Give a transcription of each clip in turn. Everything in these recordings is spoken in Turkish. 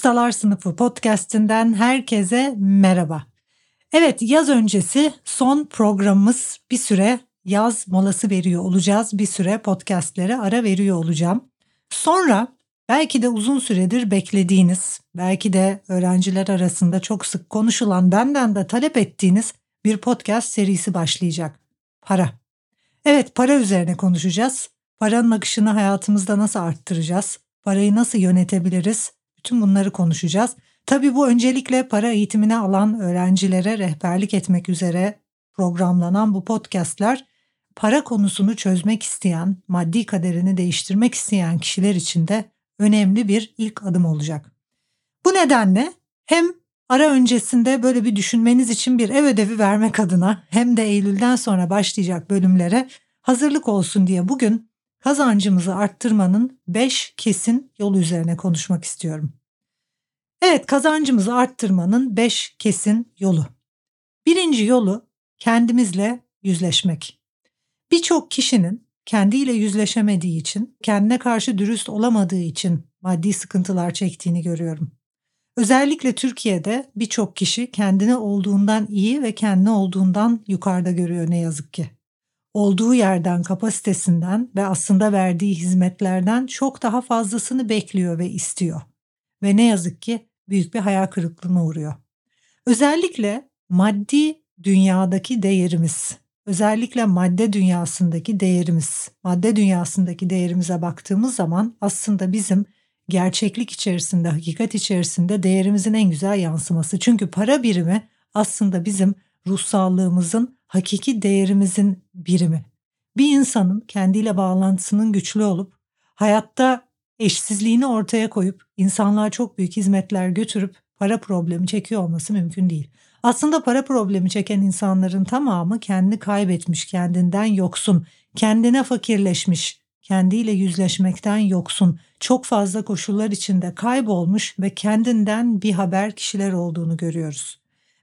Ustalar Sınıfı podcast'inden herkese merhaba. Evet yaz öncesi son programımız bir süre yaz molası veriyor olacağız. Bir süre podcastlere ara veriyor olacağım. Sonra belki de uzun süredir beklediğiniz, belki de öğrenciler arasında çok sık konuşulan, benden de talep ettiğiniz bir podcast serisi başlayacak. Para. Evet para üzerine konuşacağız. Paranın akışını hayatımızda nasıl arttıracağız? Parayı nasıl yönetebiliriz? Bütün bunları konuşacağız. Tabii bu öncelikle para eğitimine alan öğrencilere rehberlik etmek üzere programlanan bu podcastler para konusunu çözmek isteyen, maddi kaderini değiştirmek isteyen kişiler için de önemli bir ilk adım olacak. Bu nedenle hem ara öncesinde böyle bir düşünmeniz için bir ev ödevi vermek adına hem de Eylül'den sonra başlayacak bölümlere hazırlık olsun diye bugün kazancımızı arttırmanın 5 kesin yolu üzerine konuşmak istiyorum. Evet kazancımızı arttırmanın 5 kesin yolu. Birinci yolu kendimizle yüzleşmek. Birçok kişinin kendiyle yüzleşemediği için, kendine karşı dürüst olamadığı için maddi sıkıntılar çektiğini görüyorum. Özellikle Türkiye'de birçok kişi kendini olduğundan iyi ve kendini olduğundan yukarıda görüyor ne yazık ki. Olduğu yerden, kapasitesinden ve aslında verdiği hizmetlerden çok daha fazlasını bekliyor ve istiyor. Ve ne yazık ki büyük bir hayal kırıklığına uğruyor. Özellikle maddi dünyadaki değerimiz, özellikle madde dünyasındaki değerimiz, madde dünyasındaki değerimize baktığımız zaman aslında bizim gerçeklik içerisinde, hakikat içerisinde değerimizin en güzel yansıması. Çünkü para birimi aslında bizim ruhsallığımızın, hakiki değerimizin birimi. Bir insanın kendiyle bağlantısının güçlü olup hayatta eşsizliğini ortaya koyup insanlığa çok büyük hizmetler götürüp para problemi çekiyor olması mümkün değil. Aslında para problemi çeken insanların tamamı kendini kaybetmiş, kendinden yoksun, kendine fakirleşmiş, kendiyle yüzleşmekten yoksun, çok fazla koşullar içinde kaybolmuş ve kendinden bir haber kişiler olduğunu görüyoruz.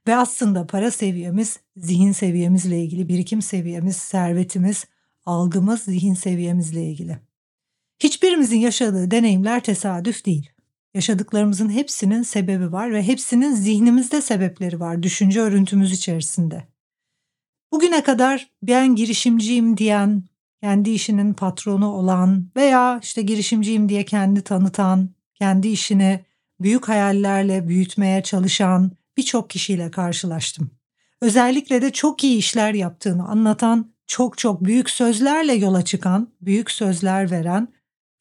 Ve aslında para seviyemiz, zihin seviyemizle ilgili, birikim seviyemiz, servetimiz, algımız zihin seviyemizle ilgili. Hiçbirimizin yaşadığı deneyimler tesadüf değil. Yaşadıklarımızın hepsinin sebebi var ve hepsinin zihnimizde sebepleri var düşünce örüntümüz içerisinde. Bugüne kadar ben girişimciyim diyen, kendi işinin patronu olan veya işte girişimciyim diye kendi tanıtan, kendi işini büyük hayallerle büyütmeye çalışan birçok kişiyle karşılaştım. Özellikle de çok iyi işler yaptığını anlatan, çok çok büyük sözlerle yola çıkan, büyük sözler veren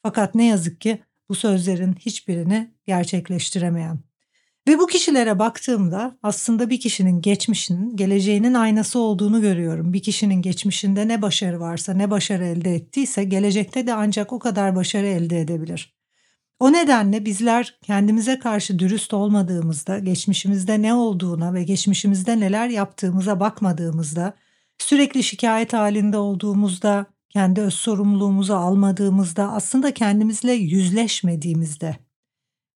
fakat ne yazık ki bu sözlerin hiçbirini gerçekleştiremeyen. Ve bu kişilere baktığımda aslında bir kişinin geçmişinin geleceğinin aynası olduğunu görüyorum. Bir kişinin geçmişinde ne başarı varsa, ne başarı elde ettiyse gelecekte de ancak o kadar başarı elde edebilir. O nedenle bizler kendimize karşı dürüst olmadığımızda, geçmişimizde ne olduğuna ve geçmişimizde neler yaptığımıza bakmadığımızda, sürekli şikayet halinde olduğumuzda, kendi öz sorumluluğumuzu almadığımızda, aslında kendimizle yüzleşmediğimizde,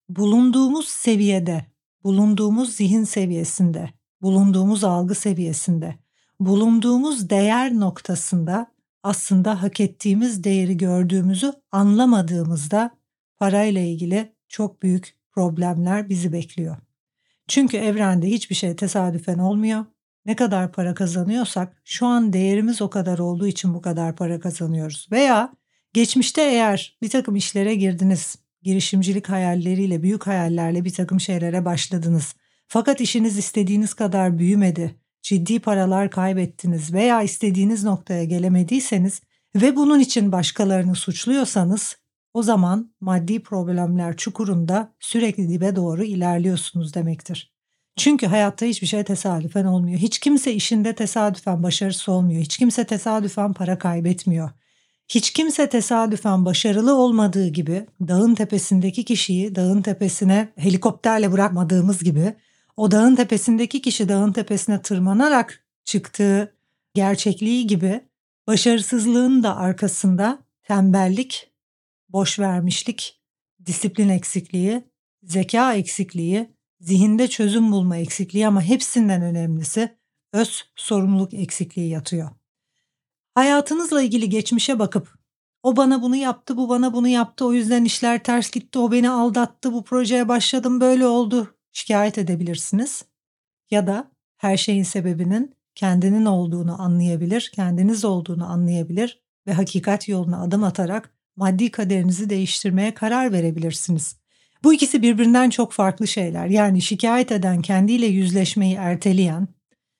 bulunduğumuz seviyede, bulunduğumuz zihin seviyesinde, bulunduğumuz algı seviyesinde, bulunduğumuz değer noktasında aslında hak ettiğimiz değeri gördüğümüzü anlamadığımızda parayla ilgili çok büyük problemler bizi bekliyor. Çünkü evrende hiçbir şey tesadüfen olmuyor ne kadar para kazanıyorsak şu an değerimiz o kadar olduğu için bu kadar para kazanıyoruz. Veya geçmişte eğer bir takım işlere girdiniz, girişimcilik hayalleriyle, büyük hayallerle bir takım şeylere başladınız. Fakat işiniz istediğiniz kadar büyümedi, ciddi paralar kaybettiniz veya istediğiniz noktaya gelemediyseniz ve bunun için başkalarını suçluyorsanız o zaman maddi problemler çukurunda sürekli dibe doğru ilerliyorsunuz demektir. Çünkü hayatta hiçbir şey tesadüfen olmuyor. Hiç kimse işinde tesadüfen başarısız olmuyor. Hiç kimse tesadüfen para kaybetmiyor. Hiç kimse tesadüfen başarılı olmadığı gibi dağın tepesindeki kişiyi dağın tepesine helikopterle bırakmadığımız gibi o dağın tepesindeki kişi dağın tepesine tırmanarak çıktığı gerçekliği gibi başarısızlığın da arkasında tembellik, boş vermişlik, disiplin eksikliği, zeka eksikliği, zihinde çözüm bulma eksikliği ama hepsinden önemlisi öz sorumluluk eksikliği yatıyor. Hayatınızla ilgili geçmişe bakıp o bana bunu yaptı, bu bana bunu yaptı, o yüzden işler ters gitti, o beni aldattı, bu projeye başladım, böyle oldu şikayet edebilirsiniz. Ya da her şeyin sebebinin kendinin olduğunu anlayabilir, kendiniz olduğunu anlayabilir ve hakikat yoluna adım atarak maddi kaderinizi değiştirmeye karar verebilirsiniz. Bu ikisi birbirinden çok farklı şeyler. Yani şikayet eden, kendiyle yüzleşmeyi erteleyen,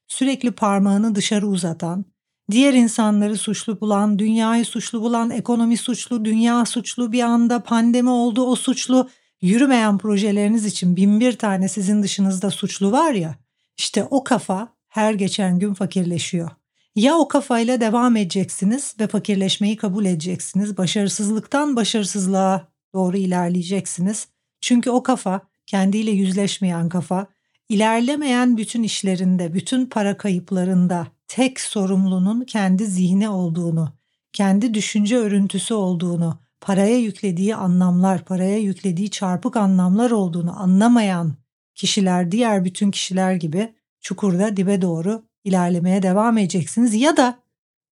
sürekli parmağını dışarı uzatan, diğer insanları suçlu bulan, dünyayı suçlu bulan, ekonomi suçlu, dünya suçlu, bir anda pandemi oldu o suçlu, yürümeyen projeleriniz için bin bir tane sizin dışınızda suçlu var ya, işte o kafa her geçen gün fakirleşiyor. Ya o kafayla devam edeceksiniz ve fakirleşmeyi kabul edeceksiniz. Başarısızlıktan başarısızlığa doğru ilerleyeceksiniz. Çünkü o kafa kendiyle yüzleşmeyen kafa, ilerlemeyen bütün işlerinde, bütün para kayıplarında tek sorumlunun kendi zihni olduğunu, kendi düşünce örüntüsü olduğunu, paraya yüklediği anlamlar, paraya yüklediği çarpık anlamlar olduğunu anlamayan kişiler diğer bütün kişiler gibi çukurda dibe doğru ilerlemeye devam edeceksiniz ya da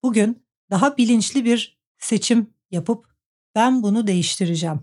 bugün daha bilinçli bir seçim yapıp ben bunu değiştireceğim.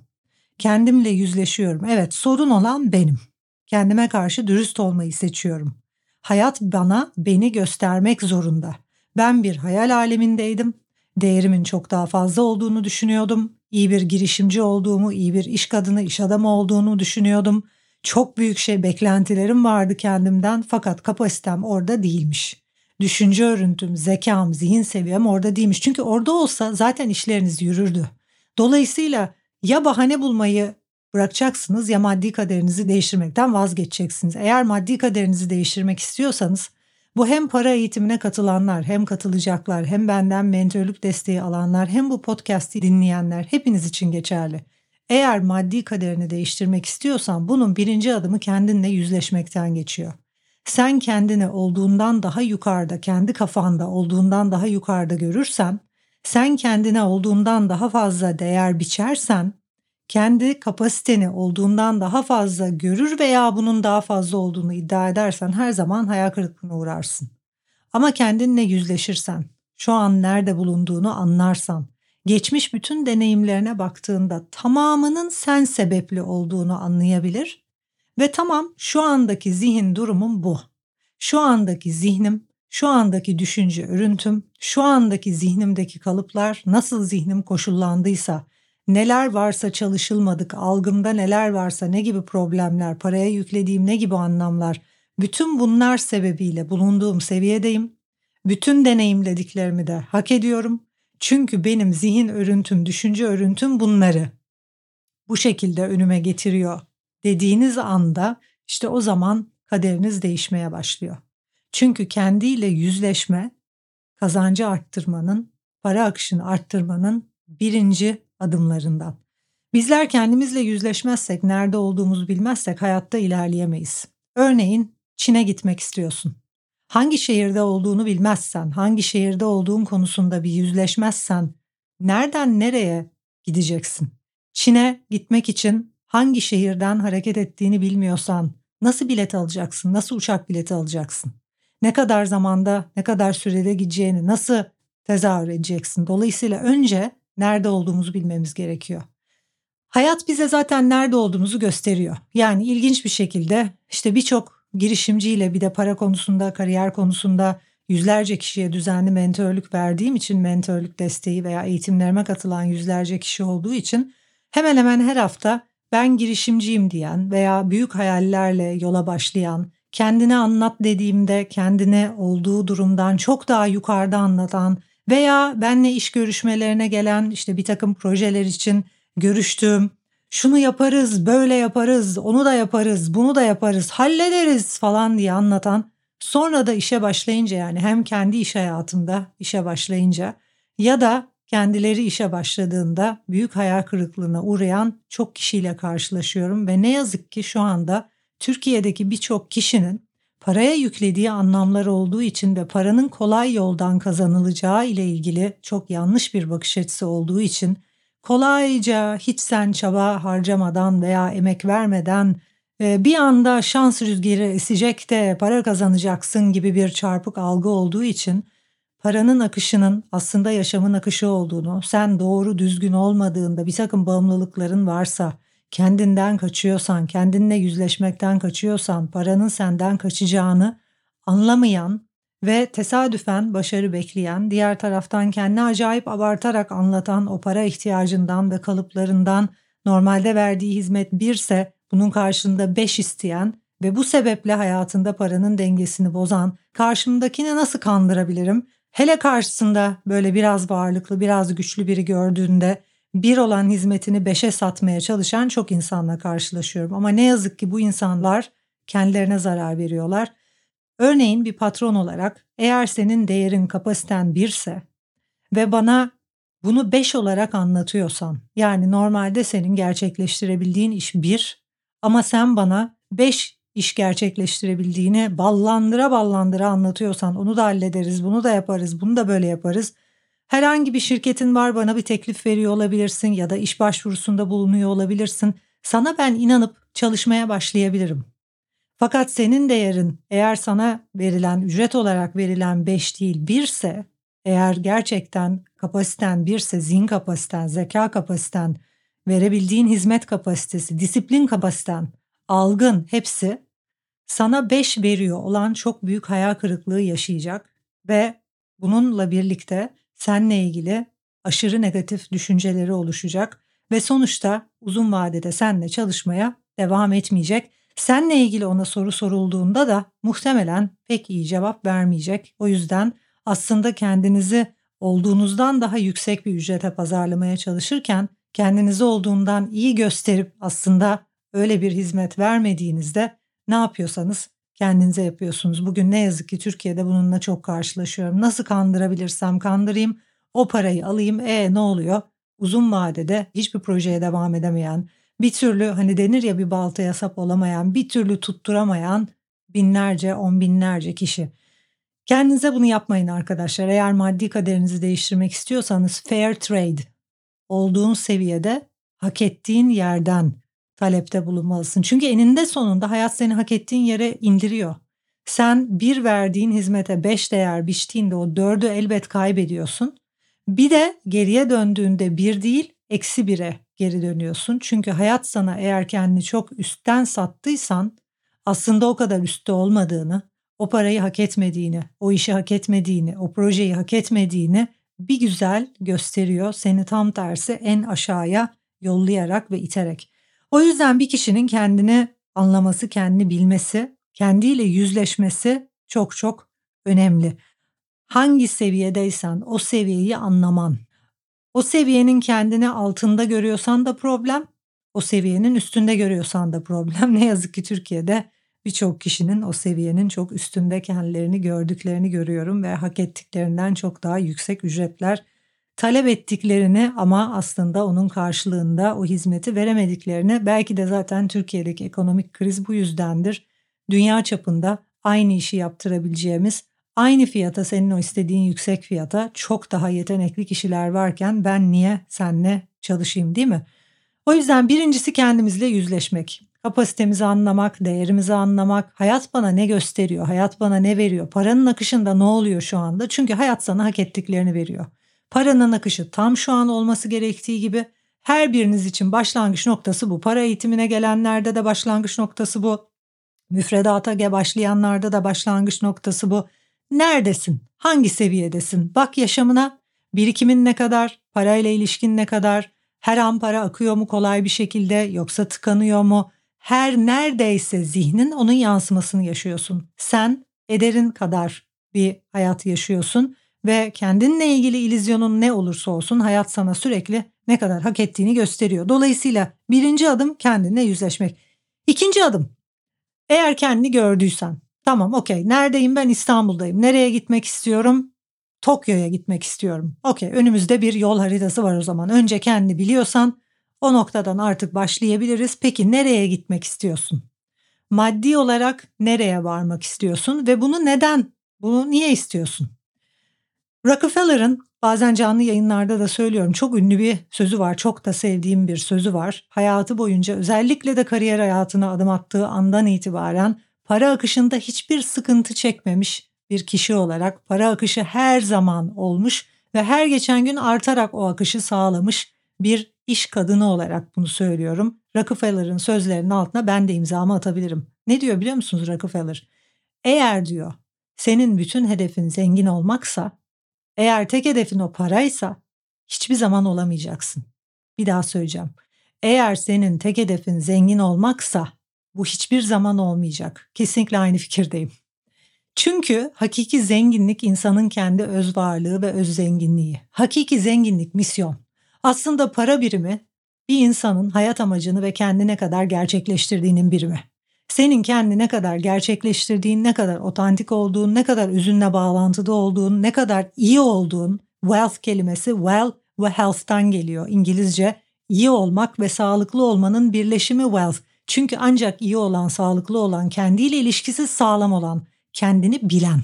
Kendimle yüzleşiyorum. Evet, sorun olan benim. Kendime karşı dürüst olmayı seçiyorum. Hayat bana beni göstermek zorunda. Ben bir hayal alemindeydim. Değerimin çok daha fazla olduğunu düşünüyordum. İyi bir girişimci olduğumu, iyi bir iş kadını, iş adamı olduğunu düşünüyordum. Çok büyük şey beklentilerim vardı kendimden fakat kapasitem orada değilmiş. Düşünce örüntüm, zekam, zihin seviyem orada değilmiş. Çünkü orada olsa zaten işleriniz yürürdü. Dolayısıyla ya bahane bulmayı bırakacaksınız ya maddi kaderinizi değiştirmekten vazgeçeceksiniz. Eğer maddi kaderinizi değiştirmek istiyorsanız bu hem para eğitimine katılanlar, hem katılacaklar, hem benden mentörlük desteği alanlar, hem bu podcast'i dinleyenler hepiniz için geçerli. Eğer maddi kaderini değiştirmek istiyorsan bunun birinci adımı kendinle yüzleşmekten geçiyor. Sen kendini olduğundan daha yukarıda, kendi kafanda olduğundan daha yukarıda görürsen, sen kendine olduğundan daha fazla değer biçersen, kendi kapasiteni olduğundan daha fazla görür veya bunun daha fazla olduğunu iddia edersen her zaman hayal kırıklığına uğrarsın. Ama kendinle yüzleşirsen, şu an nerede bulunduğunu anlarsan, geçmiş bütün deneyimlerine baktığında tamamının sen sebepli olduğunu anlayabilir ve tamam şu andaki zihin durumum bu. Şu andaki zihnim, şu andaki düşünce örüntüm, şu andaki zihnimdeki kalıplar nasıl zihnim koşullandıysa, neler varsa çalışılmadık, algımda neler varsa ne gibi problemler, paraya yüklediğim ne gibi anlamlar, bütün bunlar sebebiyle bulunduğum seviyedeyim. Bütün deneyimlediklerimi de hak ediyorum çünkü benim zihin örüntüm, düşünce örüntüm bunları bu şekilde önüme getiriyor dediğiniz anda işte o zaman kaderiniz değişmeye başlıyor. Çünkü kendiyle yüzleşme kazancı arttırmanın, para akışını arttırmanın birinci adımlarından. Bizler kendimizle yüzleşmezsek, nerede olduğumuzu bilmezsek hayatta ilerleyemeyiz. Örneğin Çin'e gitmek istiyorsun hangi şehirde olduğunu bilmezsen, hangi şehirde olduğun konusunda bir yüzleşmezsen nereden nereye gideceksin? Çin'e gitmek için hangi şehirden hareket ettiğini bilmiyorsan nasıl bilet alacaksın? Nasıl uçak bileti alacaksın? Ne kadar zamanda, ne kadar sürede gideceğini nasıl tezahür edeceksin? Dolayısıyla önce nerede olduğumuzu bilmemiz gerekiyor. Hayat bize zaten nerede olduğumuzu gösteriyor. Yani ilginç bir şekilde işte birçok girişimciyle bir de para konusunda, kariyer konusunda yüzlerce kişiye düzenli mentörlük verdiğim için mentörlük desteği veya eğitimlerime katılan yüzlerce kişi olduğu için hemen hemen her hafta ben girişimciyim diyen veya büyük hayallerle yola başlayan, kendini anlat dediğimde kendini olduğu durumdan çok daha yukarıda anlatan veya benle iş görüşmelerine gelen işte bir takım projeler için görüştüğüm şunu yaparız, böyle yaparız, onu da yaparız, bunu da yaparız, hallederiz falan diye anlatan sonra da işe başlayınca yani hem kendi iş hayatında işe başlayınca ya da kendileri işe başladığında büyük hayal kırıklığına uğrayan çok kişiyle karşılaşıyorum ve ne yazık ki şu anda Türkiye'deki birçok kişinin paraya yüklediği anlamlar olduğu için ve paranın kolay yoldan kazanılacağı ile ilgili çok yanlış bir bakış açısı olduğu için kolayca hiç sen çaba harcamadan veya emek vermeden e, bir anda şans rüzgarı esecek de para kazanacaksın gibi bir çarpık algı olduğu için paranın akışının aslında yaşamın akışı olduğunu, sen doğru düzgün olmadığında bir takım bağımlılıkların varsa, kendinden kaçıyorsan, kendinle yüzleşmekten kaçıyorsan, paranın senden kaçacağını anlamayan ve tesadüfen başarı bekleyen, diğer taraftan kendini acayip abartarak anlatan o para ihtiyacından ve kalıplarından normalde verdiği hizmet birse bunun karşında beş isteyen ve bu sebeple hayatında paranın dengesini bozan, karşımdakini nasıl kandırabilirim? Hele karşısında böyle biraz varlıklı, biraz güçlü biri gördüğünde bir olan hizmetini beşe satmaya çalışan çok insanla karşılaşıyorum. Ama ne yazık ki bu insanlar kendilerine zarar veriyorlar. Örneğin bir patron olarak eğer senin değerin kapasiten birse ve bana bunu beş olarak anlatıyorsan yani normalde senin gerçekleştirebildiğin iş bir ama sen bana beş iş gerçekleştirebildiğini ballandıra ballandıra anlatıyorsan onu da hallederiz, bunu da yaparız, bunu da böyle yaparız. Herhangi bir şirketin var bana bir teklif veriyor olabilirsin ya da iş başvurusunda bulunuyor olabilirsin. Sana ben inanıp çalışmaya başlayabilirim. Fakat senin değerin eğer sana verilen ücret olarak verilen 5 değil 1 ise eğer gerçekten kapasiten 1 ise zihin kapasiten, zeka kapasiten, verebildiğin hizmet kapasitesi, disiplin kapasiten, algın hepsi sana 5 veriyor olan çok büyük hayal kırıklığı yaşayacak ve bununla birlikte seninle ilgili aşırı negatif düşünceleri oluşacak ve sonuçta uzun vadede seninle çalışmaya devam etmeyecek. Seninle ilgili ona soru sorulduğunda da muhtemelen pek iyi cevap vermeyecek. O yüzden aslında kendinizi olduğunuzdan daha yüksek bir ücrete pazarlamaya çalışırken kendinizi olduğundan iyi gösterip aslında öyle bir hizmet vermediğinizde ne yapıyorsanız kendinize yapıyorsunuz. Bugün ne yazık ki Türkiye'de bununla çok karşılaşıyorum. Nasıl kandırabilirsem kandırayım, o parayı alayım. E ne oluyor? Uzun vadede hiçbir projeye devam edemeyen, bir türlü hani denir ya bir baltaya sap olamayan, bir türlü tutturamayan binlerce, on binlerce kişi. Kendinize bunu yapmayın arkadaşlar. Eğer maddi kaderinizi değiştirmek istiyorsanız fair trade olduğun seviyede hak ettiğin yerden talepte bulunmalısın. Çünkü eninde sonunda hayat seni hak ettiğin yere indiriyor. Sen bir verdiğin hizmete beş değer biçtiğinde o dördü elbet kaybediyorsun. Bir de geriye döndüğünde bir değil eksi bire geri dönüyorsun. Çünkü hayat sana eğer kendini çok üstten sattıysan aslında o kadar üstte olmadığını, o parayı hak etmediğini, o işi hak etmediğini, o projeyi hak etmediğini bir güzel gösteriyor. Seni tam tersi en aşağıya yollayarak ve iterek. O yüzden bir kişinin kendini anlaması, kendini bilmesi, kendiyle yüzleşmesi çok çok önemli. Hangi seviyedeysen o seviyeyi anlaman. O seviyenin kendini altında görüyorsan da problem, o seviyenin üstünde görüyorsan da problem. Ne yazık ki Türkiye'de birçok kişinin o seviyenin çok üstünde kendilerini gördüklerini görüyorum ve hak ettiklerinden çok daha yüksek ücretler talep ettiklerini ama aslında onun karşılığında o hizmeti veremediklerini belki de zaten Türkiye'deki ekonomik kriz bu yüzdendir. Dünya çapında aynı işi yaptırabileceğimiz aynı fiyata senin o istediğin yüksek fiyata çok daha yetenekli kişiler varken ben niye senle çalışayım değil mi? O yüzden birincisi kendimizle yüzleşmek. Kapasitemizi anlamak, değerimizi anlamak, hayat bana ne gösteriyor, hayat bana ne veriyor, paranın akışında ne oluyor şu anda? Çünkü hayat sana hak ettiklerini veriyor. Paranın akışı tam şu an olması gerektiği gibi her biriniz için başlangıç noktası bu. Para eğitimine gelenlerde de başlangıç noktası bu. Müfredata başlayanlarda da başlangıç noktası bu. Neredesin? Hangi seviyedesin? Bak yaşamına, birikimin ne kadar, parayla ilişkin ne kadar, her an para akıyor mu kolay bir şekilde yoksa tıkanıyor mu? Her neredeyse zihnin onun yansımasını yaşıyorsun. Sen ederin kadar bir hayat yaşıyorsun ve kendinle ilgili ilizyonun ne olursa olsun hayat sana sürekli ne kadar hak ettiğini gösteriyor. Dolayısıyla birinci adım kendinle yüzleşmek. İkinci adım eğer kendini gördüysen tamam okey neredeyim ben İstanbul'dayım nereye gitmek istiyorum Tokyo'ya gitmek istiyorum. Okey önümüzde bir yol haritası var o zaman. Önce kendi biliyorsan o noktadan artık başlayabiliriz. Peki nereye gitmek istiyorsun? Maddi olarak nereye varmak istiyorsun ve bunu neden, bunu niye istiyorsun? Rockefeller'ın bazen canlı yayınlarda da söylüyorum çok ünlü bir sözü var. Çok da sevdiğim bir sözü var. Hayatı boyunca özellikle de kariyer hayatına adım attığı andan itibaren para akışında hiçbir sıkıntı çekmemiş bir kişi olarak para akışı her zaman olmuş ve her geçen gün artarak o akışı sağlamış bir iş kadını olarak bunu söylüyorum. Rockefeller'ın sözlerinin altına ben de imzamı atabilirim. Ne diyor biliyor musunuz Rockefeller? Eğer diyor senin bütün hedefin zengin olmaksa, eğer tek hedefin o paraysa hiçbir zaman olamayacaksın. Bir daha söyleyeceğim. Eğer senin tek hedefin zengin olmaksa bu hiçbir zaman olmayacak. Kesinlikle aynı fikirdeyim. Çünkü hakiki zenginlik insanın kendi öz varlığı ve öz zenginliği. Hakiki zenginlik misyon. Aslında para birimi bir insanın hayat amacını ve kendine kadar gerçekleştirdiğinin birimi. Senin kendi ne kadar gerçekleştirdiğin, ne kadar otantik olduğun, ne kadar üzünle bağlantıda olduğun, ne kadar iyi olduğun, wealth kelimesi well ve health'tan geliyor. İngilizce iyi olmak ve sağlıklı olmanın birleşimi wealth. Çünkü ancak iyi olan, sağlıklı olan, kendiyle ilişkisi sağlam olan, kendini bilen.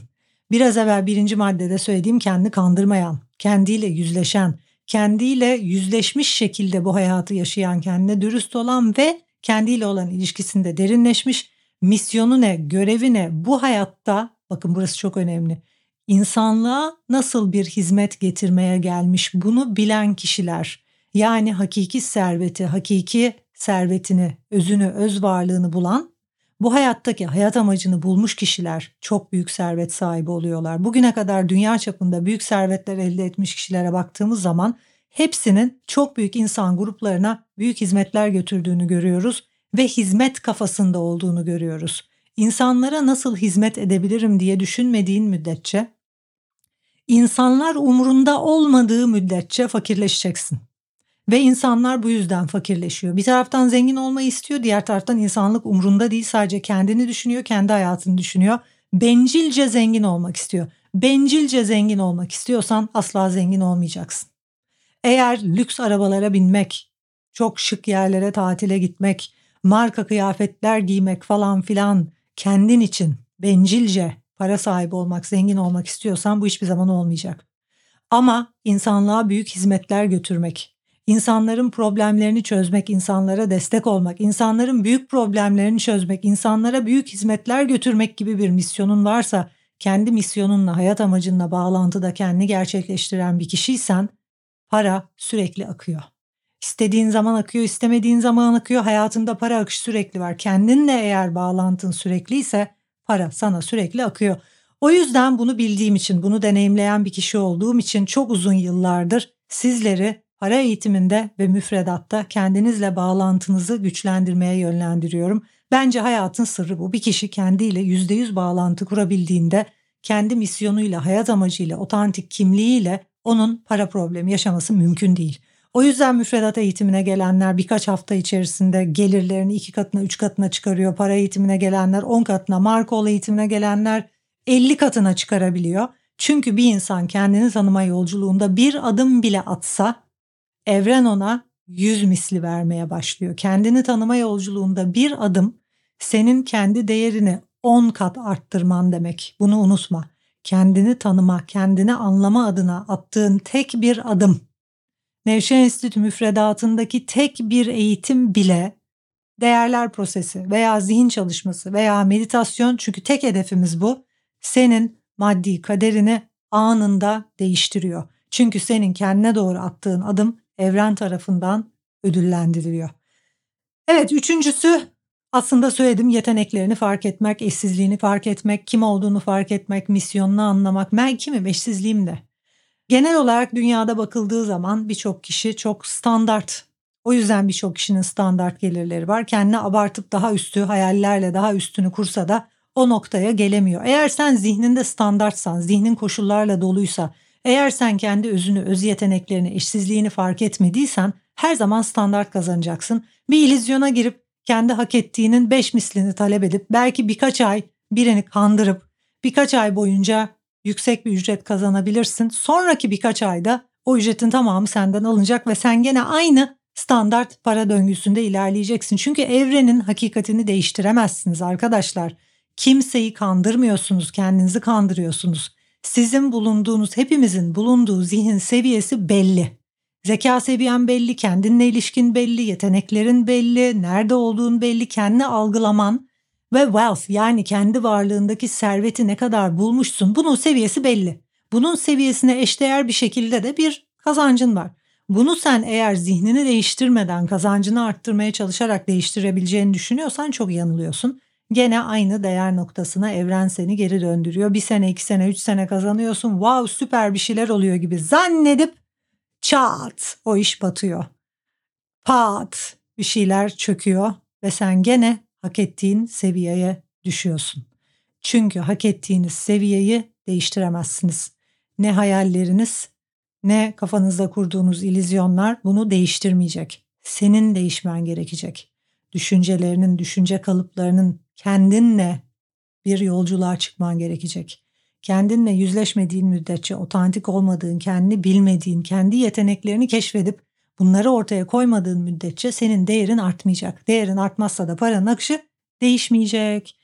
Biraz evvel birinci maddede söylediğim kendi kandırmayan, kendiyle yüzleşen, kendiyle yüzleşmiş şekilde bu hayatı yaşayan, kendine dürüst olan ve kendiyle olan ilişkisinde derinleşmiş, misyonu ne, görevi ne, bu hayatta, bakın burası çok önemli, insanlığa nasıl bir hizmet getirmeye gelmiş bunu bilen kişiler, yani hakiki serveti, hakiki servetini, özünü, öz varlığını bulan bu hayattaki hayat amacını bulmuş kişiler çok büyük servet sahibi oluyorlar. Bugüne kadar dünya çapında büyük servetler elde etmiş kişilere baktığımız zaman hepsinin çok büyük insan gruplarına büyük hizmetler götürdüğünü görüyoruz ve hizmet kafasında olduğunu görüyoruz. İnsanlara nasıl hizmet edebilirim diye düşünmediğin müddetçe, insanlar umrunda olmadığı müddetçe fakirleşeceksin. Ve insanlar bu yüzden fakirleşiyor. Bir taraftan zengin olmayı istiyor, diğer taraftan insanlık umrunda değil sadece kendini düşünüyor, kendi hayatını düşünüyor. Bencilce zengin olmak istiyor. Bencilce zengin olmak istiyorsan asla zengin olmayacaksın. Eğer lüks arabalara binmek, çok şık yerlere tatile gitmek, marka kıyafetler giymek falan filan kendin için bencilce para sahibi olmak, zengin olmak istiyorsan bu hiçbir zaman olmayacak. Ama insanlığa büyük hizmetler götürmek, insanların problemlerini çözmek, insanlara destek olmak, insanların büyük problemlerini çözmek, insanlara büyük hizmetler götürmek gibi bir misyonun varsa, kendi misyonunla, hayat amacınla bağlantıda kendini gerçekleştiren bir kişiysen para sürekli akıyor. İstediğin zaman akıyor, istemediğin zaman akıyor. Hayatında para akışı sürekli var. Kendinle eğer bağlantın sürekliyse para sana sürekli akıyor. O yüzden bunu bildiğim için, bunu deneyimleyen bir kişi olduğum için çok uzun yıllardır sizleri para eğitiminde ve müfredatta kendinizle bağlantınızı güçlendirmeye yönlendiriyorum. Bence hayatın sırrı bu. Bir kişi kendiyle %100 bağlantı kurabildiğinde kendi misyonuyla, hayat amacıyla, otantik kimliğiyle onun para problemi yaşaması mümkün değil. O yüzden müfredat eğitimine gelenler birkaç hafta içerisinde gelirlerini iki katına, üç katına çıkarıyor. Para eğitimine gelenler on katına, marka eğitimine gelenler 50 katına çıkarabiliyor. Çünkü bir insan kendini tanıma yolculuğunda bir adım bile atsa evren ona yüz misli vermeye başlıyor. Kendini tanıma yolculuğunda bir adım senin kendi değerini on kat arttırman demek. Bunu unutma. Kendini tanıma, kendini anlama adına attığın tek bir adım. Nevşehir Enstitü müfredatındaki tek bir eğitim bile değerler prosesi veya zihin çalışması veya meditasyon çünkü tek hedefimiz bu. Senin maddi kaderini anında değiştiriyor. Çünkü senin kendine doğru attığın adım evren tarafından ödüllendiriliyor. Evet üçüncüsü aslında söyledim yeteneklerini fark etmek, eşsizliğini fark etmek, kim olduğunu fark etmek, misyonunu anlamak. Ben kimim, eşsizliğim de. Genel olarak dünyada bakıldığı zaman birçok kişi çok standart. O yüzden birçok kişinin standart gelirleri var. Kendine abartıp daha üstü hayallerle daha üstünü kursa da o noktaya gelemiyor. Eğer sen zihninde standartsan, zihnin koşullarla doluysa, Eğer sen kendi özünü, öz yeteneklerini, eşsizliğini fark etmediysen her zaman standart kazanacaksın. Bir ilizyona girip kendi hak ettiğinin beş mislini talep edip belki birkaç ay birini kandırıp birkaç ay boyunca yüksek bir ücret kazanabilirsin. Sonraki birkaç ayda o ücretin tamamı senden alınacak ve sen gene aynı standart para döngüsünde ilerleyeceksin. Çünkü evrenin hakikatini değiştiremezsiniz arkadaşlar. Kimseyi kandırmıyorsunuz, kendinizi kandırıyorsunuz. Sizin bulunduğunuz, hepimizin bulunduğu zihin seviyesi belli. Zeka seviyen belli, kendinle ilişkin belli, yeteneklerin belli, nerede olduğun belli, kendi algılaman ve wealth yani kendi varlığındaki serveti ne kadar bulmuşsun bunun seviyesi belli. Bunun seviyesine eşdeğer bir şekilde de bir kazancın var. Bunu sen eğer zihnini değiştirmeden kazancını arttırmaya çalışarak değiştirebileceğini düşünüyorsan çok yanılıyorsun. Gene aynı değer noktasına evren seni geri döndürüyor. Bir sene, iki sene, üç sene kazanıyorsun. Wow süper bir şeyler oluyor gibi zannedip çat o iş batıyor. Pat bir şeyler çöküyor ve sen gene hak ettiğin seviyeye düşüyorsun. Çünkü hak ettiğiniz seviyeyi değiştiremezsiniz. Ne hayalleriniz ne kafanızda kurduğunuz ilizyonlar bunu değiştirmeyecek. Senin değişmen gerekecek. Düşüncelerinin, düşünce kalıplarının kendinle bir yolculuğa çıkman gerekecek. Kendinle yüzleşmediğin müddetçe otantik olmadığın, kendini bilmediğin, kendi yeteneklerini keşfedip bunları ortaya koymadığın müddetçe senin değerin artmayacak. Değerin artmazsa da paranın akışı değişmeyecek.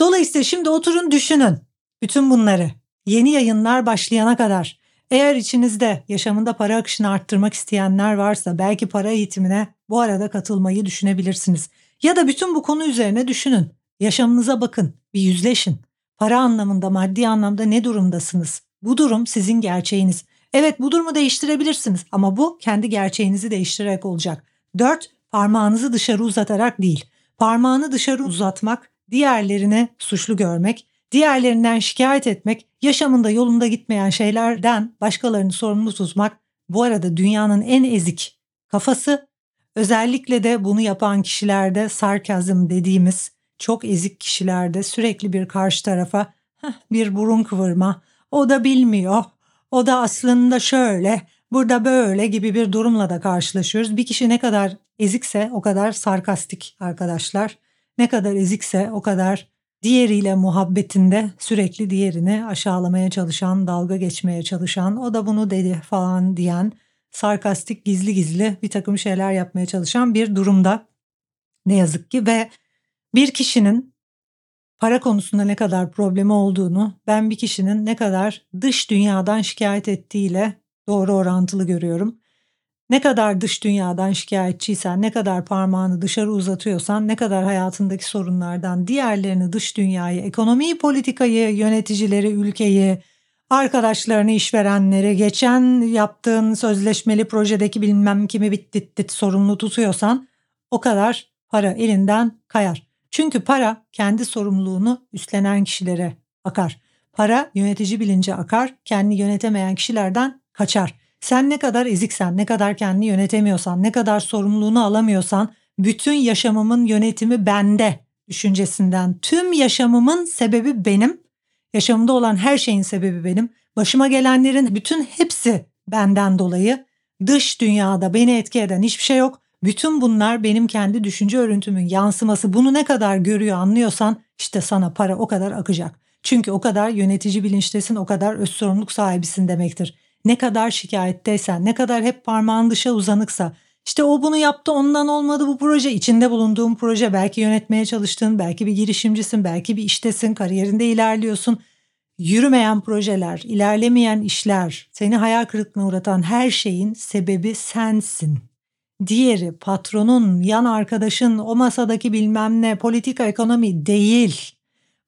Dolayısıyla şimdi oturun düşünün bütün bunları. Yeni yayınlar başlayana kadar eğer içinizde yaşamında para akışını arttırmak isteyenler varsa belki para eğitimine bu arada katılmayı düşünebilirsiniz. Ya da bütün bu konu üzerine düşünün. Yaşamınıza bakın, bir yüzleşin. Para anlamında, maddi anlamda ne durumdasınız? Bu durum sizin gerçeğiniz. Evet bu durumu değiştirebilirsiniz ama bu kendi gerçeğinizi değiştirerek olacak. 4. Parmağınızı dışarı uzatarak değil. Parmağını dışarı uzatmak, diğerlerini suçlu görmek, diğerlerinden şikayet etmek, yaşamında yolunda gitmeyen şeylerden başkalarını sorumlu tutmak bu arada dünyanın en ezik kafası. Özellikle de bunu yapan kişilerde sarkazm dediğimiz çok ezik kişilerde sürekli bir karşı tarafa bir burun kıvırma, o da bilmiyor, o da aslında şöyle, burada böyle gibi bir durumla da karşılaşıyoruz. Bir kişi ne kadar ezikse o kadar sarkastik arkadaşlar. Ne kadar ezikse o kadar diğeriyle muhabbetinde sürekli diğerini aşağılamaya çalışan, dalga geçmeye çalışan, o da bunu dedi falan diyen, sarkastik gizli gizli bir takım şeyler yapmaya çalışan bir durumda ne yazık ki ve bir kişinin para konusunda ne kadar problemi olduğunu ben bir kişinin ne kadar dış dünyadan şikayet ettiğiyle doğru orantılı görüyorum. Ne kadar dış dünyadan şikayetçiysen, ne kadar parmağını dışarı uzatıyorsan, ne kadar hayatındaki sorunlardan diğerlerini dış dünyayı, ekonomiyi, politikayı, yöneticileri, ülkeyi, arkadaşlarını, işverenleri, geçen yaptığın sözleşmeli projedeki bilmem kimi bitti sorumlu tutuyorsan o kadar para elinden kayar. Çünkü para kendi sorumluluğunu üstlenen kişilere akar. Para yönetici bilince akar, kendi yönetemeyen kişilerden kaçar. Sen ne kadar eziksen, ne kadar kendini yönetemiyorsan, ne kadar sorumluluğunu alamıyorsan bütün yaşamımın yönetimi bende düşüncesinden tüm yaşamımın sebebi benim. Yaşamımda olan her şeyin sebebi benim. Başıma gelenlerin bütün hepsi benden dolayı. Dış dünyada beni etki eden hiçbir şey yok. Bütün bunlar benim kendi düşünce örüntümün yansıması. Bunu ne kadar görüyor anlıyorsan işte sana para o kadar akacak. Çünkü o kadar yönetici bilinçtesin, o kadar öz sorumluluk sahibisin demektir. Ne kadar şikayetteysen, ne kadar hep parmağın dışa uzanıksa, işte o bunu yaptı ondan olmadı bu proje, içinde bulunduğun proje belki yönetmeye çalıştığın, belki bir girişimcisin, belki bir iştesin, kariyerinde ilerliyorsun. Yürümeyen projeler, ilerlemeyen işler, seni hayal kırıklığına uğratan her şeyin sebebi sensin. Diğeri patronun, yan arkadaşın, o masadaki bilmem ne, politika, ekonomi değil.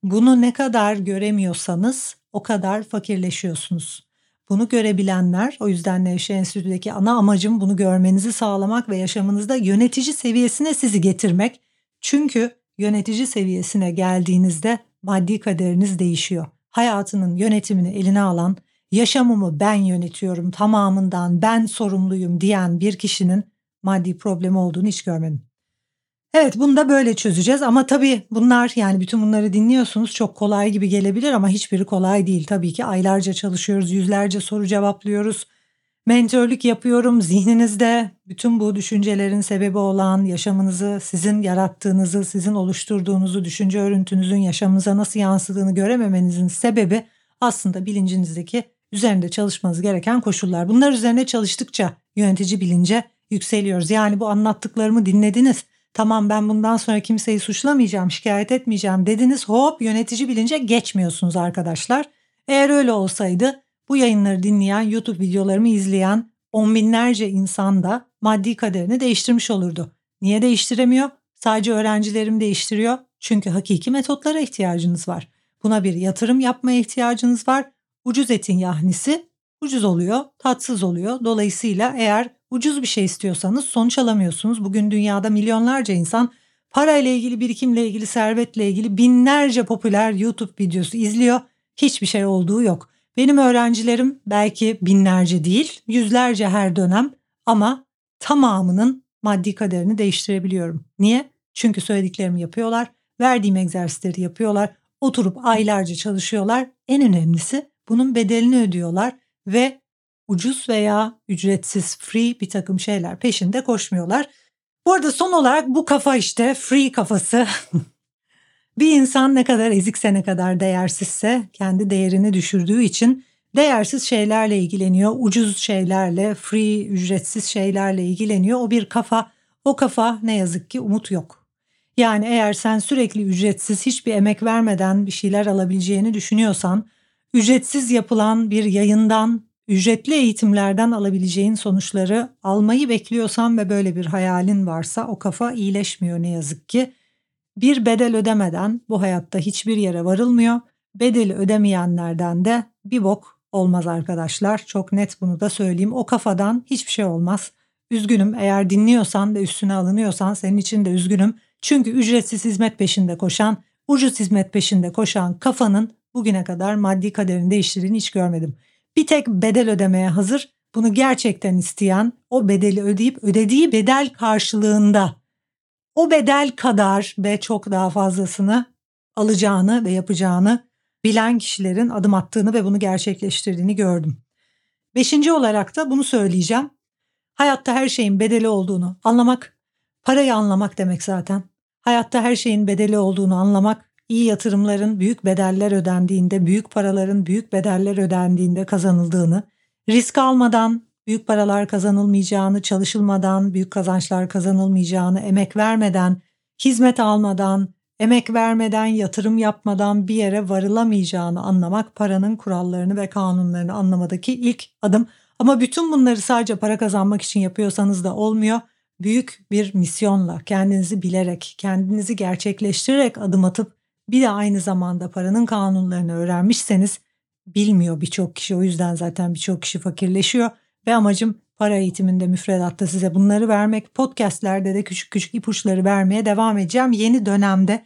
Bunu ne kadar göremiyorsanız o kadar fakirleşiyorsunuz. Bunu görebilenler, o yüzden Nevşehir Enstitü'deki ana amacım bunu görmenizi sağlamak ve yaşamınızda yönetici seviyesine sizi getirmek. Çünkü yönetici seviyesine geldiğinizde maddi kaderiniz değişiyor. Hayatının yönetimini eline alan, yaşamımı ben yönetiyorum tamamından ben sorumluyum diyen bir kişinin maddi problemi olduğunu hiç görmedim. Evet bunu da böyle çözeceğiz ama tabii bunlar yani bütün bunları dinliyorsunuz çok kolay gibi gelebilir ama hiçbiri kolay değil. Tabii ki aylarca çalışıyoruz, yüzlerce soru cevaplıyoruz. Mentörlük yapıyorum zihninizde bütün bu düşüncelerin sebebi olan yaşamınızı sizin yarattığınızı, sizin oluşturduğunuzu, düşünce örüntünüzün yaşamınıza nasıl yansıdığını görememenizin sebebi aslında bilincinizdeki üzerinde çalışmanız gereken koşullar. Bunlar üzerine çalıştıkça yönetici bilince yükseliyoruz. Yani bu anlattıklarımı dinlediniz. Tamam ben bundan sonra kimseyi suçlamayacağım, şikayet etmeyeceğim dediniz. Hop yönetici bilince geçmiyorsunuz arkadaşlar. Eğer öyle olsaydı bu yayınları dinleyen, YouTube videolarımı izleyen on binlerce insan da maddi kaderini değiştirmiş olurdu. Niye değiştiremiyor? Sadece öğrencilerim değiştiriyor. Çünkü hakiki metotlara ihtiyacınız var. Buna bir yatırım yapmaya ihtiyacınız var. Ucuz etin yahnisi ucuz oluyor, tatsız oluyor. Dolayısıyla eğer ucuz bir şey istiyorsanız sonuç alamıyorsunuz. Bugün dünyada milyonlarca insan parayla ilgili, birikimle ilgili, servetle ilgili binlerce popüler YouTube videosu izliyor. Hiçbir şey olduğu yok. Benim öğrencilerim belki binlerce değil, yüzlerce her dönem ama tamamının maddi kaderini değiştirebiliyorum. Niye? Çünkü söylediklerimi yapıyorlar, verdiğim egzersizleri yapıyorlar, oturup aylarca çalışıyorlar. En önemlisi bunun bedelini ödüyorlar ve ucuz veya ücretsiz free bir takım şeyler peşinde koşmuyorlar. Bu arada son olarak bu kafa işte free kafası. bir insan ne kadar ezikse ne kadar değersizse kendi değerini düşürdüğü için değersiz şeylerle ilgileniyor. Ucuz şeylerle, free, ücretsiz şeylerle ilgileniyor. O bir kafa. O kafa ne yazık ki umut yok. Yani eğer sen sürekli ücretsiz hiçbir emek vermeden bir şeyler alabileceğini düşünüyorsan, ücretsiz yapılan bir yayından, ücretli eğitimlerden alabileceğin sonuçları almayı bekliyorsan ve böyle bir hayalin varsa o kafa iyileşmiyor ne yazık ki. Bir bedel ödemeden bu hayatta hiçbir yere varılmıyor. Bedeli ödemeyenlerden de bir bok olmaz arkadaşlar. Çok net bunu da söyleyeyim. O kafadan hiçbir şey olmaz. Üzgünüm eğer dinliyorsan ve üstüne alınıyorsan senin için de üzgünüm. Çünkü ücretsiz hizmet peşinde koşan, ucuz hizmet peşinde koşan kafanın bugüne kadar maddi kaderini değiştirdiğini hiç görmedim. Bir tek bedel ödemeye hazır, bunu gerçekten isteyen, o bedeli ödeyip ödediği bedel karşılığında o bedel kadar ve çok daha fazlasını alacağını ve yapacağını bilen kişilerin adım attığını ve bunu gerçekleştirdiğini gördüm. Beşinci olarak da bunu söyleyeceğim. Hayatta her şeyin bedeli olduğunu anlamak, parayı anlamak demek zaten. Hayatta her şeyin bedeli olduğunu anlamak, iyi yatırımların büyük bedeller ödendiğinde, büyük paraların büyük bedeller ödendiğinde kazanıldığını, risk almadan büyük paralar kazanılmayacağını, çalışılmadan büyük kazançlar kazanılmayacağını, emek vermeden, hizmet almadan, emek vermeden, yatırım yapmadan bir yere varılamayacağını anlamak paranın kurallarını ve kanunlarını anlamadaki ilk adım. Ama bütün bunları sadece para kazanmak için yapıyorsanız da olmuyor. Büyük bir misyonla, kendinizi bilerek, kendinizi gerçekleştirerek adım atıp bir de aynı zamanda paranın kanunlarını öğrenmişseniz bilmiyor birçok kişi. O yüzden zaten birçok kişi fakirleşiyor ve amacım para eğitiminde müfredatta size bunları vermek. Podcastlerde de küçük küçük ipuçları vermeye devam edeceğim yeni dönemde.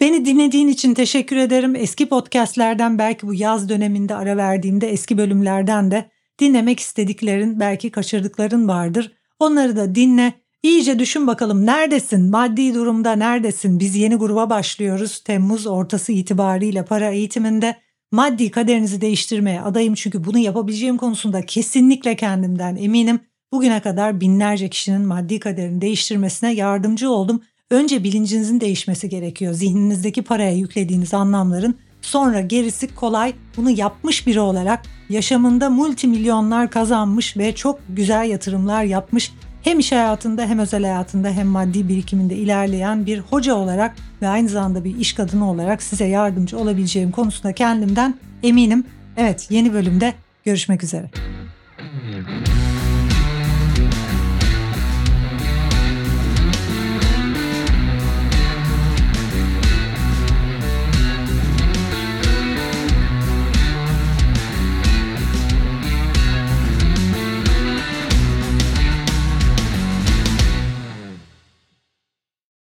Beni dinlediğin için teşekkür ederim. Eski podcastlerden belki bu yaz döneminde ara verdiğimde eski bölümlerden de dinlemek istediklerin belki kaçırdıkların vardır. Onları da dinle. İyice düşün bakalım neredesin? Maddi durumda neredesin? Biz yeni gruba başlıyoruz. Temmuz ortası itibariyle para eğitiminde maddi kaderinizi değiştirmeye adayım çünkü bunu yapabileceğim konusunda kesinlikle kendimden eminim. Bugüne kadar binlerce kişinin maddi kaderini değiştirmesine yardımcı oldum. Önce bilincinizin değişmesi gerekiyor. Zihninizdeki paraya yüklediğiniz anlamların sonra gerisi kolay. Bunu yapmış biri olarak yaşamında multimilyonlar kazanmış ve çok güzel yatırımlar yapmış hem iş hayatında hem özel hayatında hem maddi birikiminde ilerleyen bir hoca olarak ve aynı zamanda bir iş kadını olarak size yardımcı olabileceğim konusunda kendimden eminim. Evet yeni bölümde görüşmek üzere.